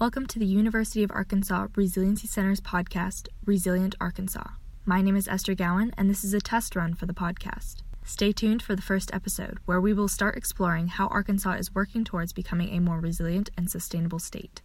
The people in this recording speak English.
Welcome to the University of Arkansas Resiliency Center's podcast, Resilient Arkansas. My name is Esther Gowan, and this is a test run for the podcast. Stay tuned for the first episode, where we will start exploring how Arkansas is working towards becoming a more resilient and sustainable state.